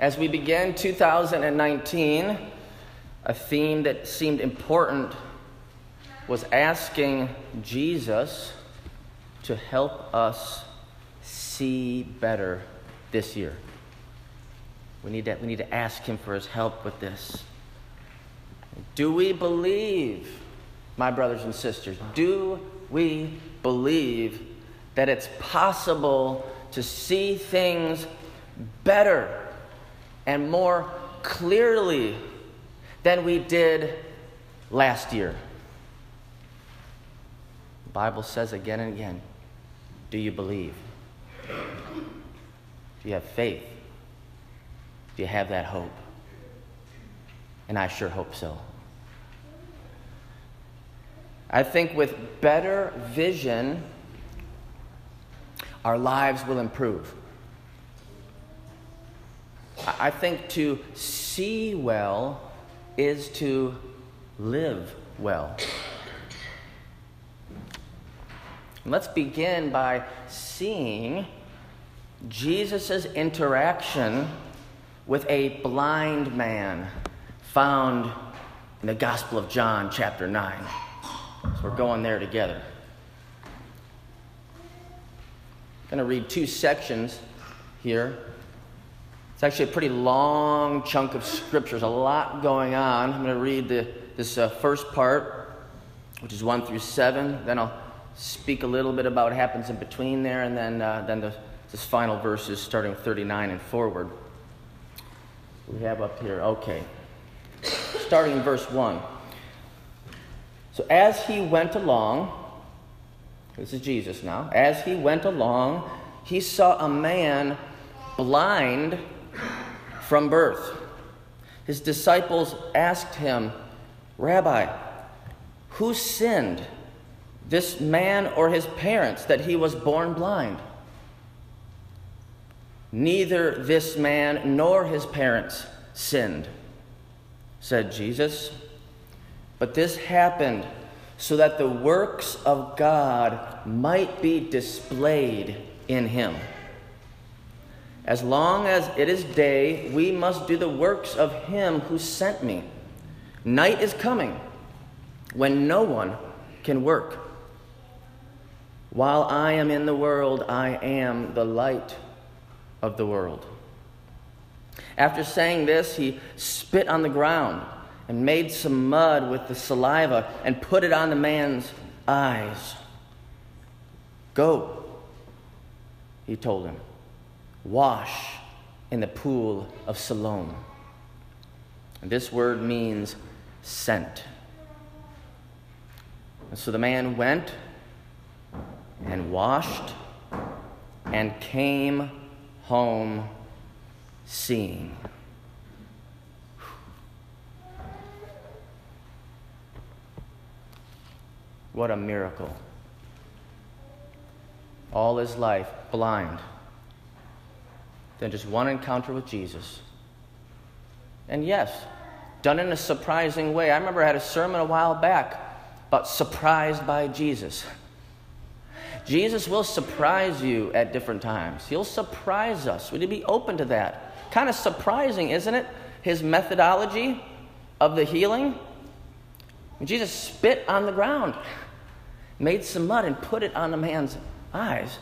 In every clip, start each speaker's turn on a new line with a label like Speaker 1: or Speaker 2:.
Speaker 1: As we begin 2019, a theme that seemed important was asking Jesus to help us see better this year. We need, to, we need to ask Him for His help with this. Do we believe, my brothers and sisters, do we believe that it's possible to see things better and more clearly than we did last year? The Bible says again and again do you believe? Do you have faith? Do you have that hope? And I sure hope so. I think with better vision, our lives will improve. I think to see well is to live well. Let's begin by seeing Jesus' interaction with a blind man found in the Gospel of John, chapter 9. So we're going there together. I'm going to read two sections here. It's actually a pretty long chunk of scripture. There's a lot going on. I'm going to read the, this uh, first part, which is 1 through 7. Then I'll speak a little bit about what happens in between there, and then, uh, then the, this final verses starting with 39 and forward. We have up here, okay. Starting in verse 1. So as he went along, this is Jesus now, as he went along, he saw a man blind from birth. His disciples asked him, Rabbi, who sinned? this man or his parents that he was born blind? Neither this man nor his parents sinned, said Jesus. But this happened so that the works of God might be displayed in him. As long as it is day, we must do the works of him who sent me. Night is coming when no one can work. While I am in the world, I am the light of the world. After saying this, he spit on the ground and made some mud with the saliva and put it on the man's eyes. Go, he told him, wash in the pool of Siloam. This word means sent. And so the man went and washed and came home seeing. What a miracle. All his life blind. Then just one encounter with Jesus. And yes, done in a surprising way. I remember I had a sermon a while back about surprised by Jesus. Jesus will surprise you at different times. He'll surprise us. We need to be open to that? Kind of surprising, isn't it? His methodology of the healing. Jesus spit on the ground, made some mud, and put it on the man's eyes,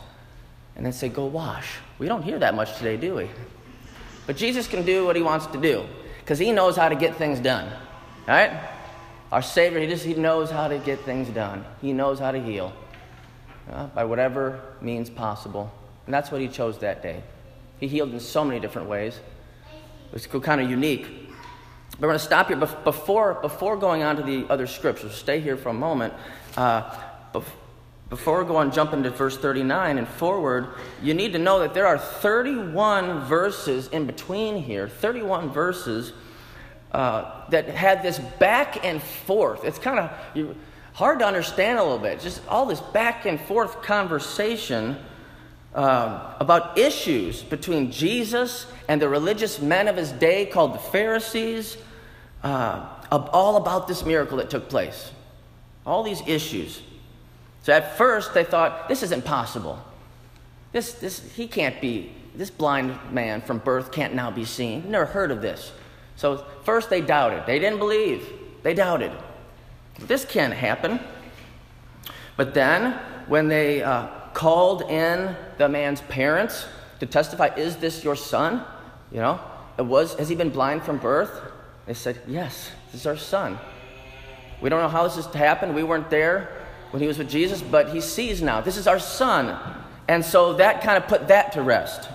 Speaker 1: and then say, Go wash. We don't hear that much today, do we? But Jesus can do what he wants to do because he knows how to get things done. All right? Our Savior, he just he knows how to get things done. He knows how to heal uh, by whatever means possible. And that's what he chose that day. He healed in so many different ways. It was kind of unique. But we're going to stop here before, before going on to the other scriptures. Stay here for a moment. Uh, before we go on, jump into verse 39 and forward, you need to know that there are 31 verses in between here, 31 verses uh, that had this back and forth. It's kind of, hard to understand a little bit. Just all this back and forth conversation um, about issues between Jesus and the religious men of his day called the Pharisees, uh, all about this miracle that took place. All these issues. So at first they thought, this is impossible. This, this, he can't be, this blind man from birth can't now be seen. Never heard of this. So first they doubted. They didn't believe. They doubted. This can't happen. But then, when they uh, called in the man's parents to testify, is this your son? You know, it was, has he been blind from birth? They said, yes, this is our son. We don't know how this has happened. We weren't there when he was with Jesus, but he sees now. This is our son. And so that kind of put that to rest.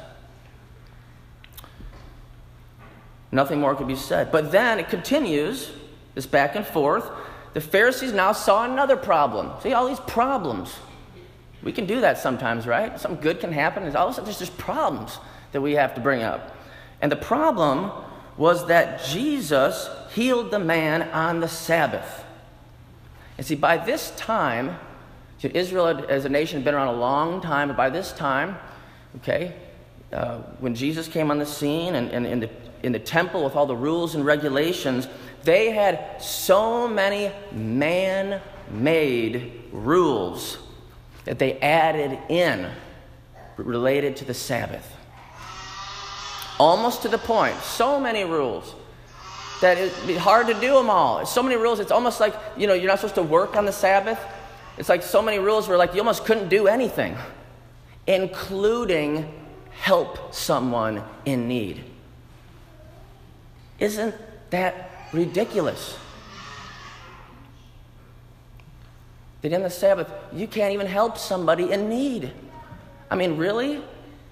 Speaker 1: Nothing more could be said. But then it continues, this back and forth. The Pharisees now saw another problem. See, all these problems. We can do that sometimes, right? Something good can happen, and all of a sudden there's just problems that we have to bring up. And the problem was that Jesus healed the man on the Sabbath. And see, by this time, Israel as a nation had been around a long time, but by this time, okay, uh, when Jesus came on the scene and in, the, in the temple with all the rules and regulations, they had so many man made rules that they added in related to the Sabbath. Almost to the point, so many rules that it'd be hard to do them all. So many rules, it's almost like, you know, you're not supposed to work on the Sabbath. It's like so many rules where like you almost couldn't do anything, including help someone in need. Isn't that ridiculous? That in the Sabbath, you can't even help somebody in need. I mean, really?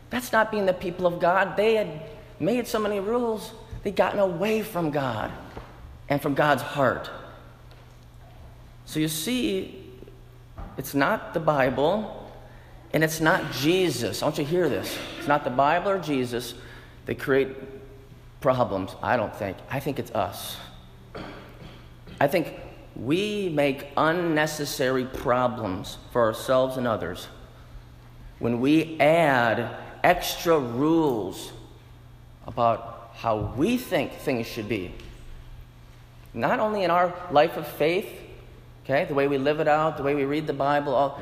Speaker 1: That's not being the people of God. They had made so many rules, they'd gotten away from God and from God's heart. So you see, it's not the Bible and it's not Jesus. I want you to hear this. It's not the Bible or Jesus that create problems, I don't think. I think it's us. I think we make unnecessary problems for ourselves and others when we add extra rules about how we think things should be. Not only in our life of faith, okay, the way we live it out, the way we read the Bible, all,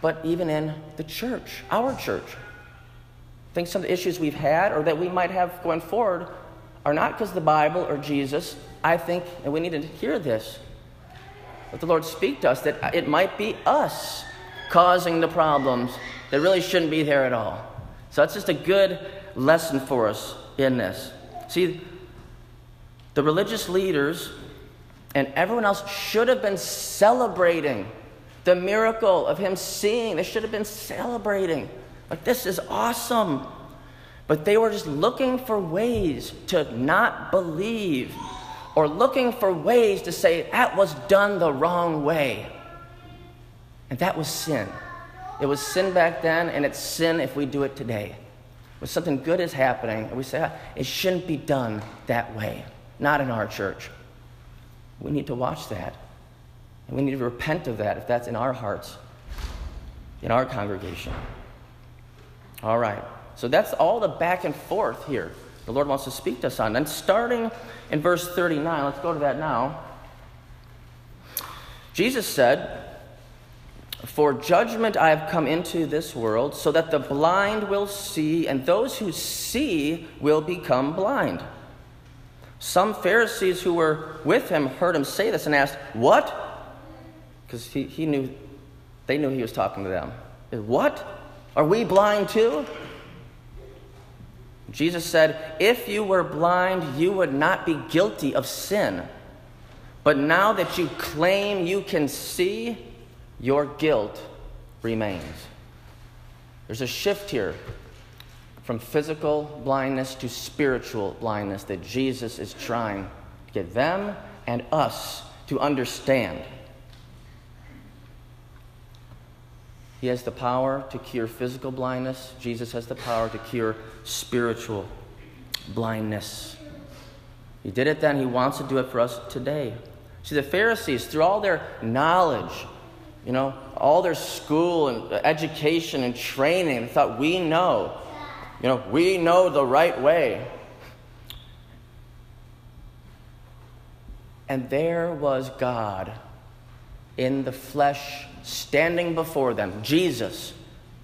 Speaker 1: but even in the church, our church. I think some of the issues we've had or that we might have going forward are not because the Bible or Jesus. I think, and we need to hear this, let the Lord speak to us that it might be us causing the problems that really shouldn't be there at all. So that's just a good lesson for us in this. See, the religious leaders and everyone else should have been celebrating the miracle of him seeing. They should have been celebrating. Like, this is awesome. But they were just looking for ways to not believe or looking for ways to say that was done the wrong way. And that was sin. It was sin back then, and it's sin if we do it today. When something good is happening, and we say, ah, it shouldn't be done that way, not in our church. We need to watch that. And we need to repent of that if that's in our hearts, in our congregation. All right. So that's all the back and forth here the Lord wants to speak to us on. And starting in verse 39, let's go to that now. Jesus said, For judgment I have come into this world, so that the blind will see, and those who see will become blind. Some Pharisees who were with him heard him say this and asked, What? Because he, he knew, they knew he was talking to them. What? Are we blind too? Jesus said, If you were blind, you would not be guilty of sin. But now that you claim you can see, your guilt remains. There's a shift here from physical blindness to spiritual blindness that Jesus is trying to get them and us to understand. He has the power to cure physical blindness. Jesus has the power to cure spiritual blindness. He did it then, He wants to do it for us today. See, the Pharisees, through all their knowledge, you know, all their school and education and training, they thought, we know. You know, we know the right way. And there was God in the flesh standing before them, Jesus,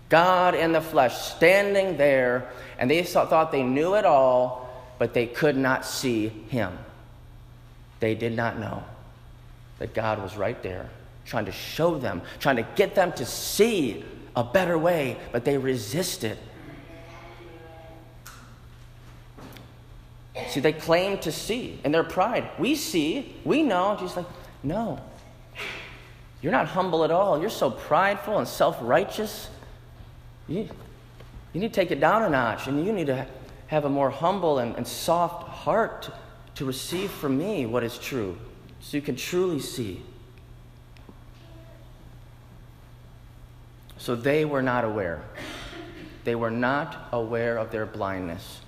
Speaker 1: God in the flesh, standing there, and they thought they knew it all, but they could not see him. They did not know that God was right there, trying to show them, trying to get them to see a better way, but they resisted. See, they claim to see in their pride. We see, we know. Jesus like, no. You're not humble at all. You're so prideful and self righteous. You, you need to take it down a notch, and you need to have a more humble and, and soft heart to receive from me what is true so you can truly see. So they were not aware. They were not aware of their blindness.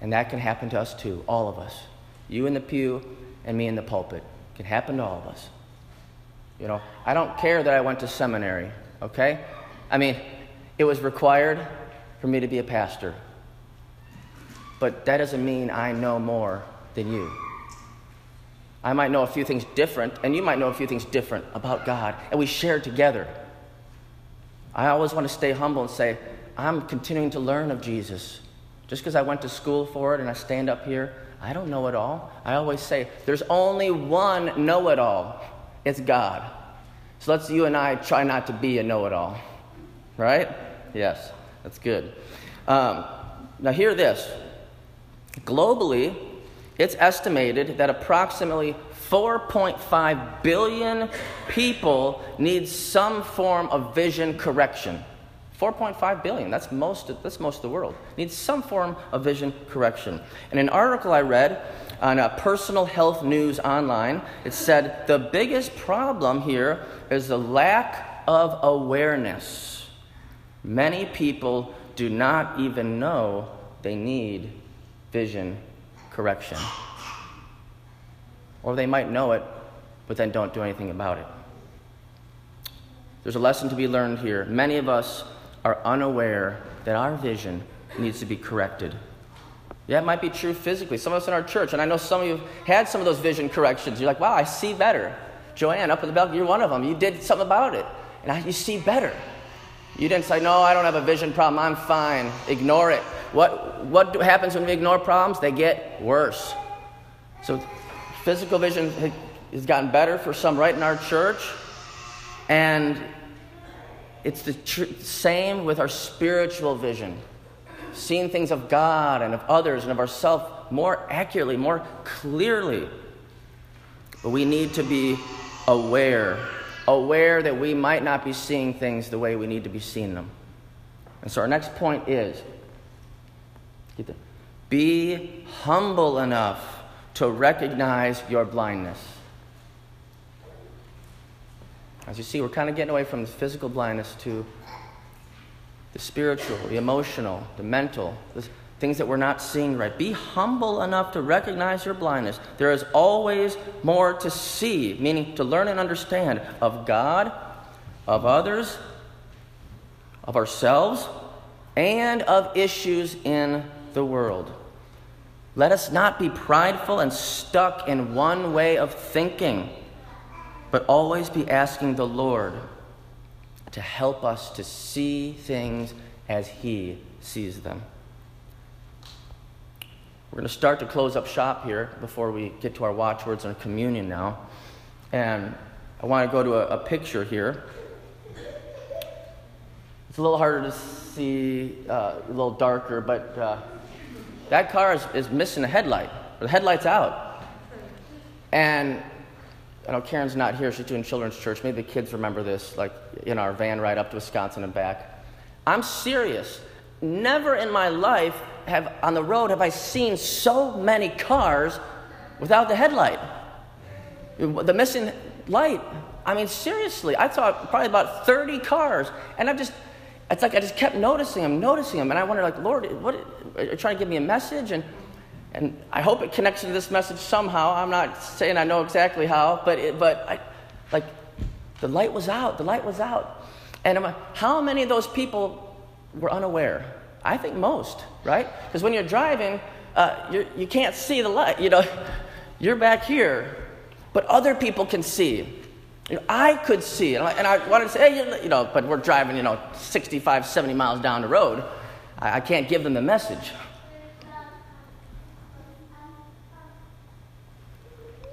Speaker 1: And that can happen to us too, all of us. You in the pew and me in the pulpit. It can happen to all of us. You know, I don't care that I went to seminary, okay? I mean, it was required for me to be a pastor. But that doesn't mean I know more than you. I might know a few things different, and you might know a few things different about God, and we share together. I always want to stay humble and say, I'm continuing to learn of Jesus. Just because I went to school for it and I stand up here, I don't know it all. I always say, there's only one know it all it's God. So let's you and I try not to be a know it all. Right? Yes, that's good. Um, now, hear this. Globally, it's estimated that approximately 4.5 billion people need some form of vision correction. 4.5 billion, that's most, that's most of the world, needs some form of vision correction. In an article I read on a Personal Health News online, it said the biggest problem here is the lack of awareness. Many people do not even know they need vision correction. Or they might know it, but then don't do anything about it. There's a lesson to be learned here. Many of us are unaware that our vision needs to be corrected. Yeah, it might be true physically. Some of us in our church, and I know some of you have had some of those vision corrections. You're like, wow, I see better. Joanne, up in the balcony, you're one of them. You did something about it, and I, you see better. You didn't say, no, I don't have a vision problem. I'm fine. Ignore it. What, what happens when we ignore problems? They get worse. So, physical vision has gotten better for some right in our church, and it's the tr- same with our spiritual vision. Seeing things of God and of others and of ourselves more accurately, more clearly. But we need to be aware, aware that we might not be seeing things the way we need to be seeing them. And so our next point is be humble enough to recognize your blindness. As you see, we're kind of getting away from the physical blindness to the spiritual, the emotional, the mental, the things that we're not seeing right. Be humble enough to recognize your blindness. There is always more to see, meaning to learn and understand of God, of others, of ourselves, and of issues in the world. Let us not be prideful and stuck in one way of thinking but always be asking the Lord to help us to see things as He sees them. We're going to start to close up shop here before we get to our watchwords and communion now. And I want to go to a, a picture here. It's a little harder to see, uh, a little darker, but uh, that car is, is missing a headlight. The headlight's out. And I know Karen's not here, she's doing children's church. Maybe the kids remember this, like in our van ride up to Wisconsin and back. I'm serious. Never in my life have on the road have I seen so many cars without the headlight. The missing light. I mean, seriously, I saw probably about 30 cars, and I just, it's like I just kept noticing them, noticing them, and I wondered, like, Lord, what, are trying to give me a message? And and I hope it connects to this message somehow. I'm not saying I know exactly how, but, it, but I, like, the light was out. The light was out. And I'm how many of those people were unaware? I think most, right? Because when you're driving, uh, you're, you can not see the light. You know, you're back here, but other people can see. You know, I could see, and I, and I wanted to say, hey, you know, but we're driving, you know, 65, 70 miles down the road. I, I can't give them the message.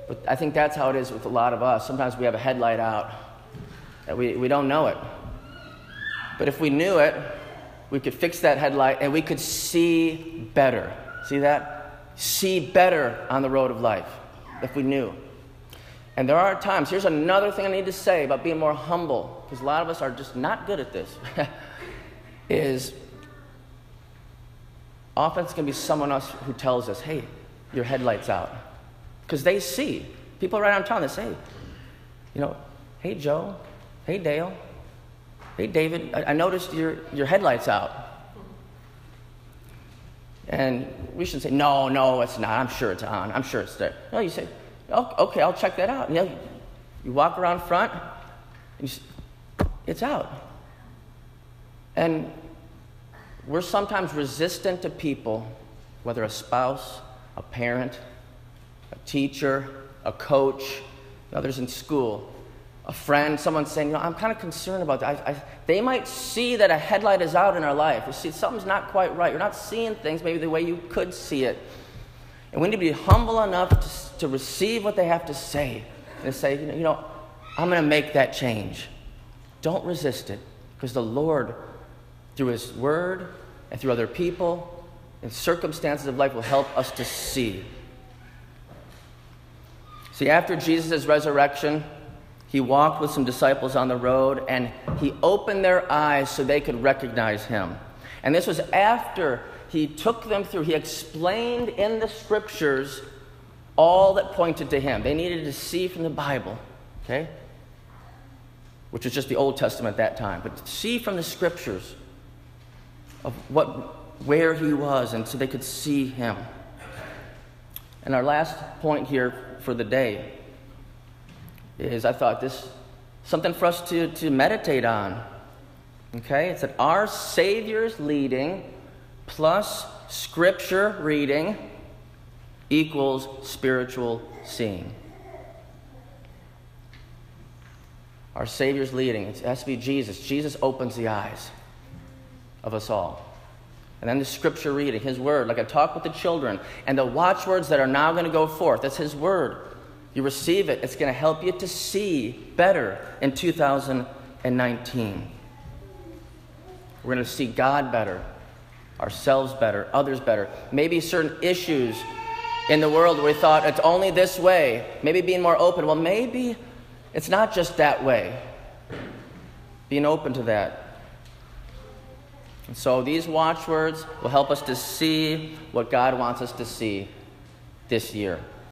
Speaker 1: But I think that's how it is with a lot of us. Sometimes we have a headlight out, and we, we don't know it. But if we knew it, we could fix that headlight and we could see better. See that? See better on the road of life if we knew. And there are times, here's another thing I need to say about being more humble, because a lot of us are just not good at this, is often it's going to be someone else who tells us, hey, your headlight's out. Because they see. People around town, they say, you know, hey, Joe, hey, Dale, hey, David, I, I noticed your, your headlight's out. And we shouldn't say, no, no, it's not. I'm sure it's on. I'm sure it's there. No, you say, oh, okay, I'll check that out. You, know, you walk around front, and say, it's out. And we're sometimes resistant to people, whether a spouse, a parent, a teacher, a coach, others in school, a friend, someone saying, you know, I'm kind of concerned about that. I, I, they might see that a headlight is out in our life. You see, something's not quite right. You're not seeing things maybe the way you could see it. And we need to be humble enough to, to receive what they have to say and say, you know, you know I'm going to make that change. Don't resist it because the Lord, through His Word and through other people and circumstances of life, will help us to see. See, after Jesus' resurrection, he walked with some disciples on the road and he opened their eyes so they could recognize him. And this was after he took them through, he explained in the scriptures all that pointed to him. They needed to see from the Bible, okay? Which was just the Old Testament at that time, but see from the scriptures of what, where he was, and so they could see him. And our last point here for the day is I thought this something for us to, to meditate on. Okay? It's that our Savior's leading plus scripture reading equals spiritual seeing. Our Savior's leading. It has to be Jesus. Jesus opens the eyes of us all. And then the scripture reading, his word, like I talked with the children, and the watchwords that are now going to go forth. That's his word. You receive it, it's going to help you to see better in 2019. We're going to see God better, ourselves better, others better. Maybe certain issues in the world where we thought it's only this way, maybe being more open. Well, maybe it's not just that way. Being open to that. And so these watchwords will help us to see what God wants us to see this year.